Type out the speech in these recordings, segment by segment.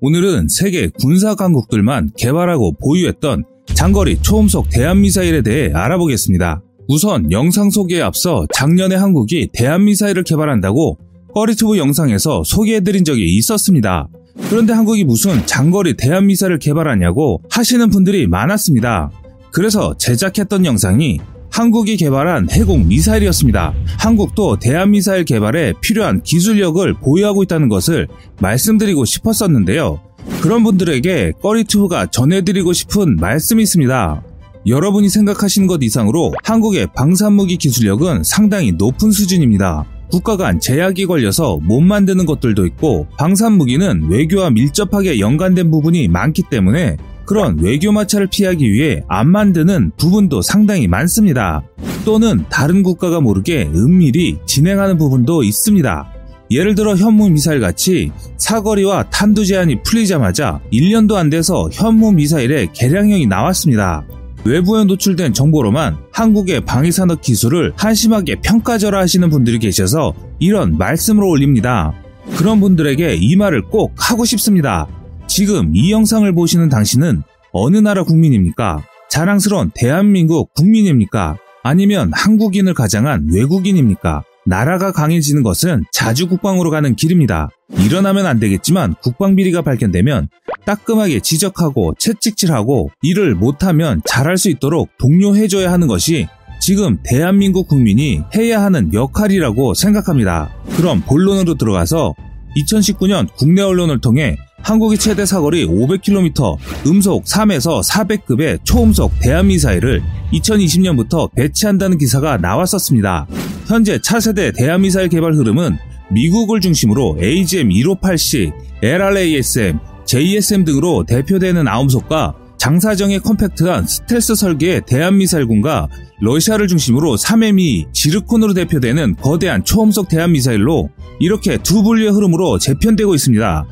오늘은 세계 군사 강국들만 개발하고 보유했던 장거리 초음속 대한미사일에 대해 알아보겠습니다. 우선 영상 소개에 앞서 작년에 한국이 대한미사일을 개발한다고 꺼리튜브 영상에서 소개해드린 적이 있었습니다. 그런데 한국이 무슨 장거리 대한미사일을 개발하냐고 하시는 분들이 많았습니다. 그래서 제작했던 영상이 한국이 개발한 해공 미사일이었습니다. 한국도 대한미사일 개발에 필요한 기술력을 보유하고 있다는 것을 말씀드리고 싶었었는데요. 그런 분들에게 꺼리튜브가 전해드리고 싶은 말씀이 있습니다. 여러분이 생각하시는 것 이상으로 한국의 방산무기 기술력은 상당히 높은 수준입니다. 국가 간 제약이 걸려서 못 만드는 것들도 있고 방산무기는 외교와 밀접하게 연관된 부분이 많기 때문에 그런 외교 마찰을 피하기 위해 안 만드는 부분도 상당히 많습니다. 또는 다른 국가가 모르게 은밀히 진행하는 부분도 있습니다. 예를 들어 현무 미사일 같이 사거리와 탄두 제한이 풀리자마자 1년도 안 돼서 현무 미사일의 개량형이 나왔습니다. 외부에 노출된 정보로만 한국의 방위산업 기술을 한심하게 평가절하 하시는 분들이 계셔서 이런 말씀을 올립니다. 그런 분들에게 이 말을 꼭 하고 싶습니다. 지금 이 영상을 보시는 당신은 어느 나라 국민입니까? 자랑스러운 대한민국 국민입니까? 아니면 한국인을 가장한 외국인입니까? 나라가 강해지는 것은 자주 국방으로 가는 길입니다. 일어나면 안 되겠지만 국방비리가 발견되면 따끔하게 지적하고 채찍질하고 일을 못하면 잘할 수 있도록 독려해줘야 하는 것이 지금 대한민국 국민이 해야 하는 역할이라고 생각합니다. 그럼 본론으로 들어가서 2019년 국내 언론을 통해 한국의 최대 사거리 500km, 음속 3에서 400급의 초음속 대한미사일을 2020년부터 배치한다는 기사가 나왔었습니다. 현재 차세대 대한미사일 개발 흐름은 미국을 중심으로 AGM-158C, LRASM, JSM 등으로 대표되는 아음속과 장사정의 컴팩트한 스텔스 설계의 대한미사일군과 러시아를 중심으로 3M2 지르콘으로 대표되는 거대한 초음속 대한미사일로 이렇게 두 분류의 흐름으로 재편되고 있습니다.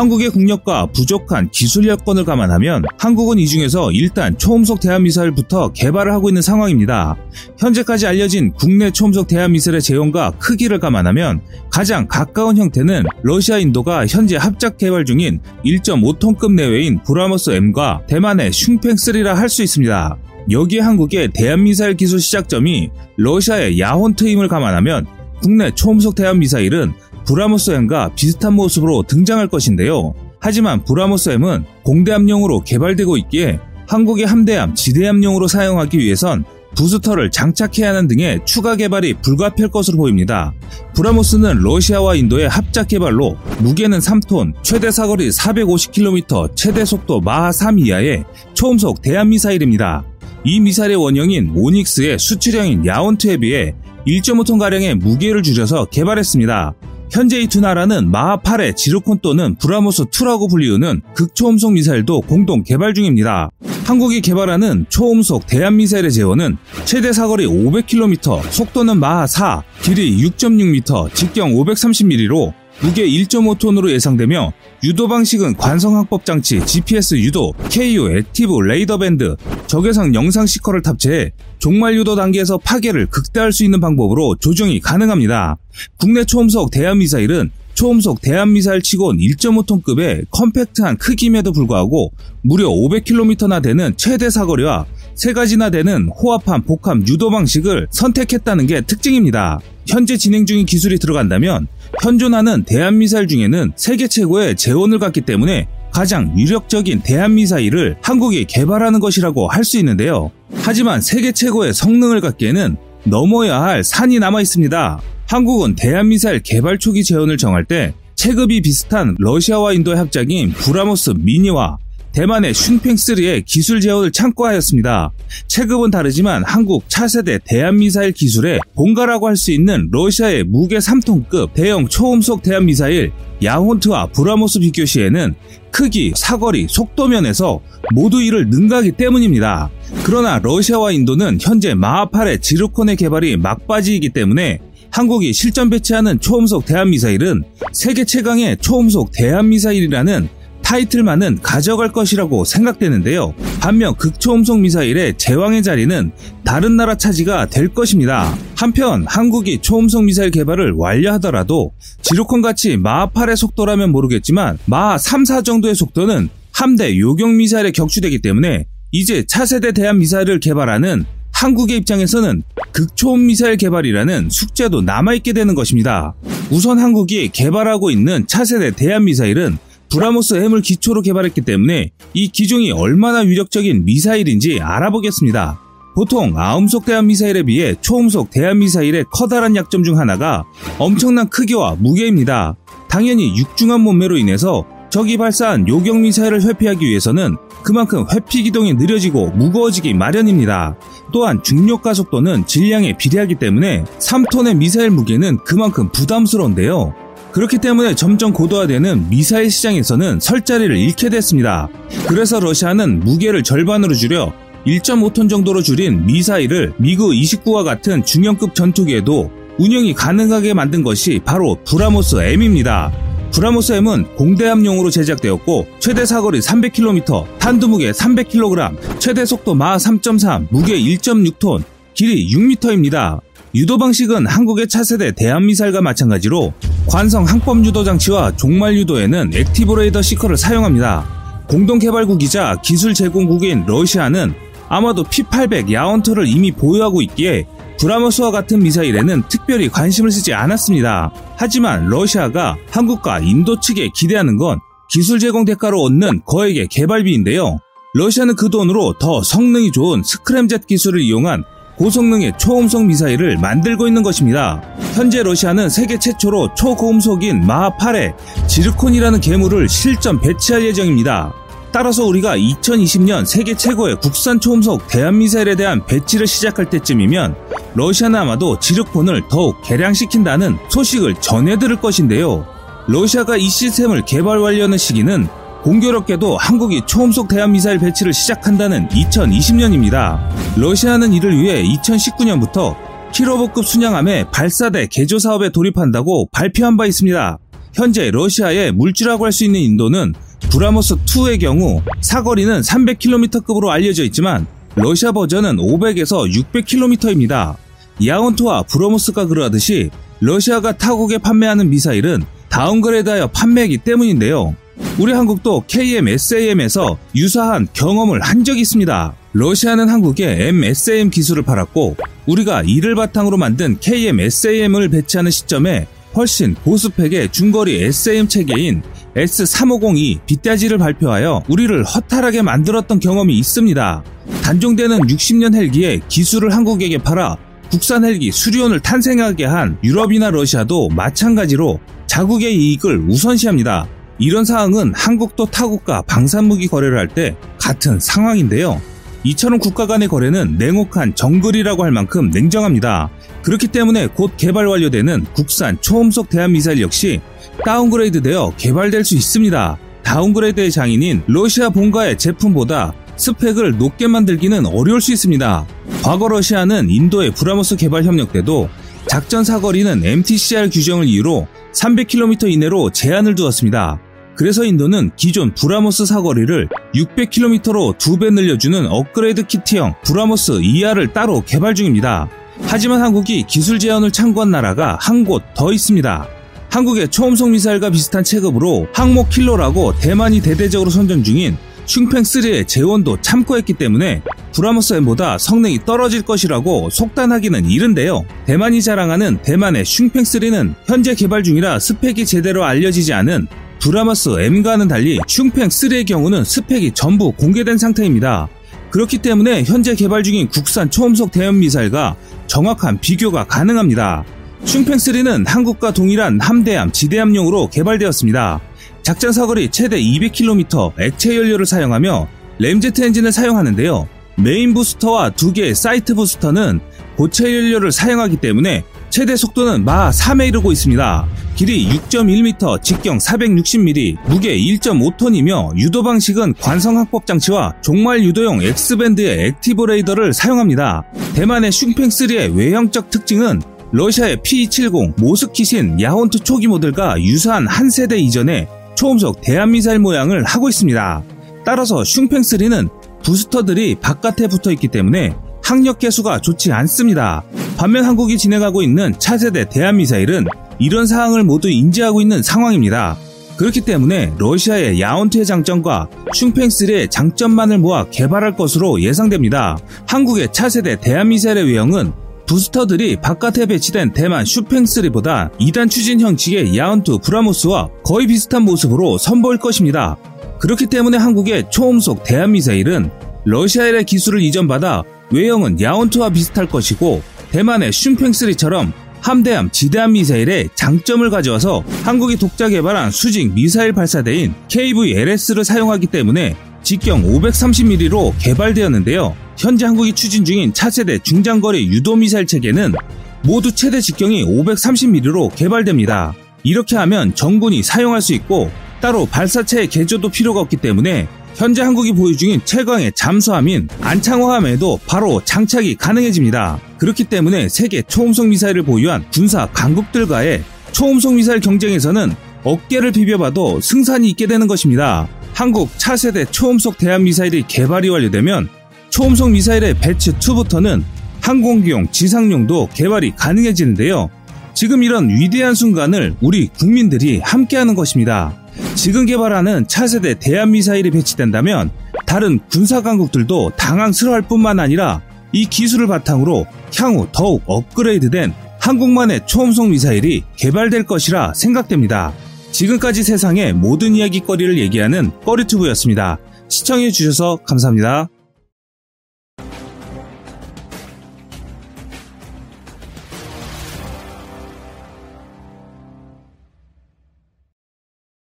한국의 국력과 부족한 기술 여건을 감안하면 한국은 이 중에서 일단 초음속 대한미사일부터 개발을 하고 있는 상황입니다. 현재까지 알려진 국내 초음속 대한미사일의 재용과 크기를 감안하면 가장 가까운 형태는 러시아 인도가 현재 합작 개발 중인 1.5톤급 내외인 브라모스 M과 대만의 슝팽3라 할 수 있습니다. 여기에 한국의 대한미사일 기술 시작점이 러시아의 야혼트임을 감안하면 국내 초음속 대함미사일은 브라모스M과 비슷한 모습으로 등장할 것인데요. 하지만 브라모스M은 공대함용으로 개발되고 있기에 한국의 함대함, 지대함용으로 사용하기 위해선 부스터를 장착해야 하는 등의 추가 개발이 불가피할 것으로 보입니다. 브라모스는 러시아와 인도의 합작 개발로 무게는 3톤, 최대 사거리 450km, 최대 속도 마하 3 이하의 초음속 대함미사일입니다. 이 미사일의 원형인 오닉스의 수출형인 야혼트에 비해 1.5톤가량의 무게를 줄여서 개발했습니다. 현재 이 두 나라는 마하8의 지르콘 또는 브라모스2라고 불리우는 극초음속 미사일도 공동 개발 중입니다. 한국이 개발하는 초음속 대함미사일의 제원은 최대 사거리 500km, 속도는 마하 4, 길이 6.6m, 직경 530mm로 무게 1.5톤으로 예상되며 유도 방식은 관성항법 장치, GPS 유도, KU, active, 레이더 밴드, 적외선 영상 시커를 탑재해 종말 유도 단계에서 파괴를 극대화할 수 있는 방법으로 조정이 가능합니다. 국내 초음속 대한미사일은 초음속 대한미사일 치곤 1.5톤급의 컴팩트한 크기임에도 불구하고 무려 500km나 되는 최대 사거리와 세 가지나 되는 호합한 복합 유도 방식을 선택했다는 게 특징입니다. 현재 진행 중인 기술이 들어간다면 현존하는 대한미사일 중에는 세계 최고의 재원을 갖기 때문에 가장 유력적인 대한미사일을 한국이 개발하는 것이라고 할 수 있는데요. 하지만 세계 최고의 성능을 갖기에는 넘어야 할 산이 남아 있습니다. 한국은 대함미사일 개발 초기 제원을 정할 때 체급이 비슷한 러시아와 인도의 합작인 브라모스 미니와 대만의 슝펑3의 기술 제원을 참고하였습니다. 체급은 다르지만 한국 차세대 대함미사일 기술의 본가라고 할 수 있는 러시아의 무게 3톤급 대형 초음속 대함미사일 야혼트와 브라모스 비교 시에는 크기, 사거리, 속도면에서 모두 이를 능가하기 때문입니다. 그러나 러시아와 인도는 현재 마하8의 지르콘의 개발이 막바지이기 때문에 한국이 실전 배치하는 초음속 대한미사일은 세계 최강의 초음속 대한미사일이라는 타이틀만은 가져갈 것이라고 생각되는데요. 반면 극초음속 미사일의 제왕의 자리는 다른 나라 차지가 될 것입니다. 한편 한국이 초음속 미사일 개발을 완료하더라도 지루콘 같이 마하 8의 속도라면 모르겠지만 마하 3, 4 정도의 속도는 함대 요격 미사일에 격추되기 때문에 이제 차세대 대한 미사일을 개발하는 한국의 입장에서는 극초음 미사일 개발이라는 숙제도 남아있게 되는 것입니다. 우선 한국이 개발하고 있는 차세대 대한 미사일은 브라모스 M을 기초로 개발했기 때문에 이 기종이 얼마나 위력적인 미사일인지 알아보겠습니다. 보통 아음속 대한 미사일에 비해 초음속 대한 미사일의 커다란 약점 중 하나가 엄청난 크기와 무게입니다. 당연히 육중한 몸매로 인해서 적이 발사한 요격 미사일을 회피하기 위해서는 그만큼 회피 기동이 느려지고 무거워지기 마련입니다. 또한 중력 가속도는 질량에 비례하기 때문에 3톤의 미사일 무게는 그만큼 부담스러운데요. 그렇기 때문에 점점 고도화되는 미사일 시장에서는 설 자리를 잃게 됐습니다. 그래서 러시아는 무게를 절반으로 줄여 1.5톤 정도로 줄인 미사일을 미그 29와 같은 중형급 전투기에도 운영이 가능하게 만든 것이 바로 브라모스 M입니다. 브라모스 M은 공대함용으로 제작되었고 최대 사거리 300km, 탄두 무게 300kg, 최대 속도 마하 3.3, 무게 1.6톤, 길이 6m입니다. 유도 방식은 한국의 차세대 대함미사일과 마찬가지로 관성 항법 유도 장치와 종말 유도에는 active 레이더 seeker를 사용합니다. 공동 개발국이자 기술 제공국인 러시아는 아마도 P-800 야혼트를 이미 보유하고 있기에 브라모스와 같은 미사일에는 특별히 관심을 쓰지 않았습니다. 하지만 러시아가 한국과 인도 측에 기대하는 건 기술 제공 대가로 얻는 거액의 개발비인데요. 러시아는 그 돈으로 더 성능이 좋은 스크램젯 기술을 이용한 고성능의 초음속 미사일을 만들고 있는 것입니다. 현재 러시아는 세계 최초로 초고음속인 마하 8에 지르콘이라는 괴물을 실전 배치할 예정입니다. 따라서 우리가 2020년 세계 최고의 국산 초음속 대한미사일에 대한 배치를 시작할 때쯤이면 러시아는 아마도 지르콘을 더욱 개량시킨다는 소식을 전해들을 것인데요. 러시아가 이 시스템을 개발 완료하는 시기는 공교롭게도 한국이 초음속 대한미사일 배치를 시작한다는 2020년입니다. 러시아는 이를 위해 2019년부터 키로보급 순양함의 발사대 개조 사업에 돌입한다고 발표한 바 있습니다. 현재 러시아의 물질라고 할 수 있는 인도는 브라모스2의 경우 사거리는 300km급으로 알려져 있지만 러시아 버전은 500에서 600km입니다. 야온토와 브라모스가 그러하듯이 러시아가 타국에 판매하는 미사일은 다운그레이드하여 판매하기 때문인데요. 우리 한국도 KM-SAM에서 유사한 경험을 한 적이 있습니다. 러시아는 한국에 MSAM 기술을 팔았고 우리가 이를 바탕으로 만든 KM-SAM을 배치하는 시점에 훨씬 고스펙의 중거리 SAM 체계인 S3502 빗대지를 발표하여 우리를 허탈하게 만들었던 경험이 있습니다. 단종되는 60년 헬기에 기술을 한국에게 팔아 국산 헬기 수리온을 탄생하게 한 유럽이나 러시아도 마찬가지로 자국의 이익을 우선시합니다. 이런 상황은 한국도 타국과 방산무기 거래를 할 때 같은 상황인데요. 이처럼 국가 간의 거래는 냉혹한 정글이라고 할 만큼 냉정합니다. 그렇기 때문에 곧 개발 완료되는 국산 초음속 대함미사일 역시 downgrade되어 개발될 수 있습니다. downgrade의 장인인 러시아 본가의 제품보다 스펙을 높게 만들기는 어려울 수 있습니다. 과거 러시아는 인도의 브라모스 개발 협력 때도 작전 사거리는 MTCR 규정을 이유로 300km 이내로 제한을 두었습니다. 그래서 인도는 기존 브라모스 사거리를 600km로 두배 늘려주는 업그레이드 키트형 브라모스 ER을 따로 개발 중입니다. 하지만 한국이 기술 제원을 참고한 나라가 한 곳 더 있습니다. 한국의 초음속 미사일과 비슷한 체급으로 항모 킬러라고 대만이 대대적으로 선전 중인 슝펑3의 제원도 참고했기 때문에 브라모스 M보다 성능이 떨어질 것이라고 속단하기는 이른데요. 대만이 자랑하는 대만의 슝펑3는 현재 개발 중이라 스펙이 제대로 알려지지 않은 브라모스 M과는 달리 슝펑3의 경우는 스펙이 전부 공개된 상태입니다. 그렇기 때문에 현재 개발 중인 국산 초음속 대함 미사일과 정확한 비교가 가능합니다. 슝펑3는 한국과 동일한 함대함, 지대함용으로 개발되었습니다. 작전 사거리 최대 200km 액체 연료를 사용하며 램제트 엔진을 사용하는데요. 메인 부스터와 두 개의 사이트 부스터는 고체 연료를 사용하기 때문에 최대 속도는 마하 3에 이르고 있습니다. 길이 6.1m, 직경 460mm, 무게 1.5톤이며 유도 방식은 관성 항법 장치와 종말 유도용 X밴드의 active 레이더를 사용합니다. 대만의 슝펑3의 외형적 특징은 러시아의 P-70 모스킷인 야혼트 초기 모델과 유사한 한 세대 이전의 초음속 대한미사일 모양을 하고 있습니다. 따라서 슝팽3는 부스터들이 바깥에 붙어 있기 때문에 항력 개수가 좋지 않습니다. 반면 한국이 진행하고 있는 차세대 대한미사일은 이런 사항을 모두 인지하고 있는 상황입니다. 그렇기 때문에 러시아의 야온트의 장점과 슝팽3의 장점만을 모아 개발할 것으로 예상됩니다. 한국의 차세대 대한미사일의 외형은 부스터들이 바깥에 배치된 대만 슈팽3보다 2단 추진 형식의 야온트 브라모스와 거의 비슷한 모습으로 선보일 것입니다. 그렇기 때문에 한국의 초음속 대한미사일은 러시아의 기술을 이전받아 외형은 야온트와 비슷할 것이고 대만의 슌팽3처럼 함대함 지대함 미사일의 장점을 가져와서 한국이 독자 개발한 수직 미사일 발사대인 KVLS를 사용하기 때문에 직경 530mm로 개발되었는데요. 현재 한국이 추진 중인 차세대 중장거리 유도미사일 체계는 모두 최대 직경이 530mm로 개발됩니다. 이렇게 하면 정군이 사용할 수 있고 따로 발사체의 개조도 필요가 없기 때문에 현재 한국이 보유 중인 최강의 잠수함인 안창호함에도 바로 장착이 가능해집니다. 그렇기 때문에 세계 초음속 미사일을 보유한 군사 강국들과의 초음속 미사일 경쟁에서는 어깨를 비벼봐도 승산이 있게 되는 것입니다. 한국 차세대 초음속 대한 미사일이 개발이 완료되면 초음속 미사일의 배치 2부터는 항공기용, 지상용도 개발이 가능해지는데요. 지금 이런 위대한 순간을 우리 국민들이 함께하는 것입니다. 지금 개발하는 차세대 대한미사일이 배치된다면 다른 군사강국들도 당황스러워할 뿐만 아니라 이 기술을 바탕으로 향후 더욱 업그레이드된 한국만의 초음속 미사일이 개발될 것이라 생각됩니다. 지금까지 세상의 모든 이야기거리를 얘기하는 꺼리튜브였습니다. 시청해주셔서 감사합니다.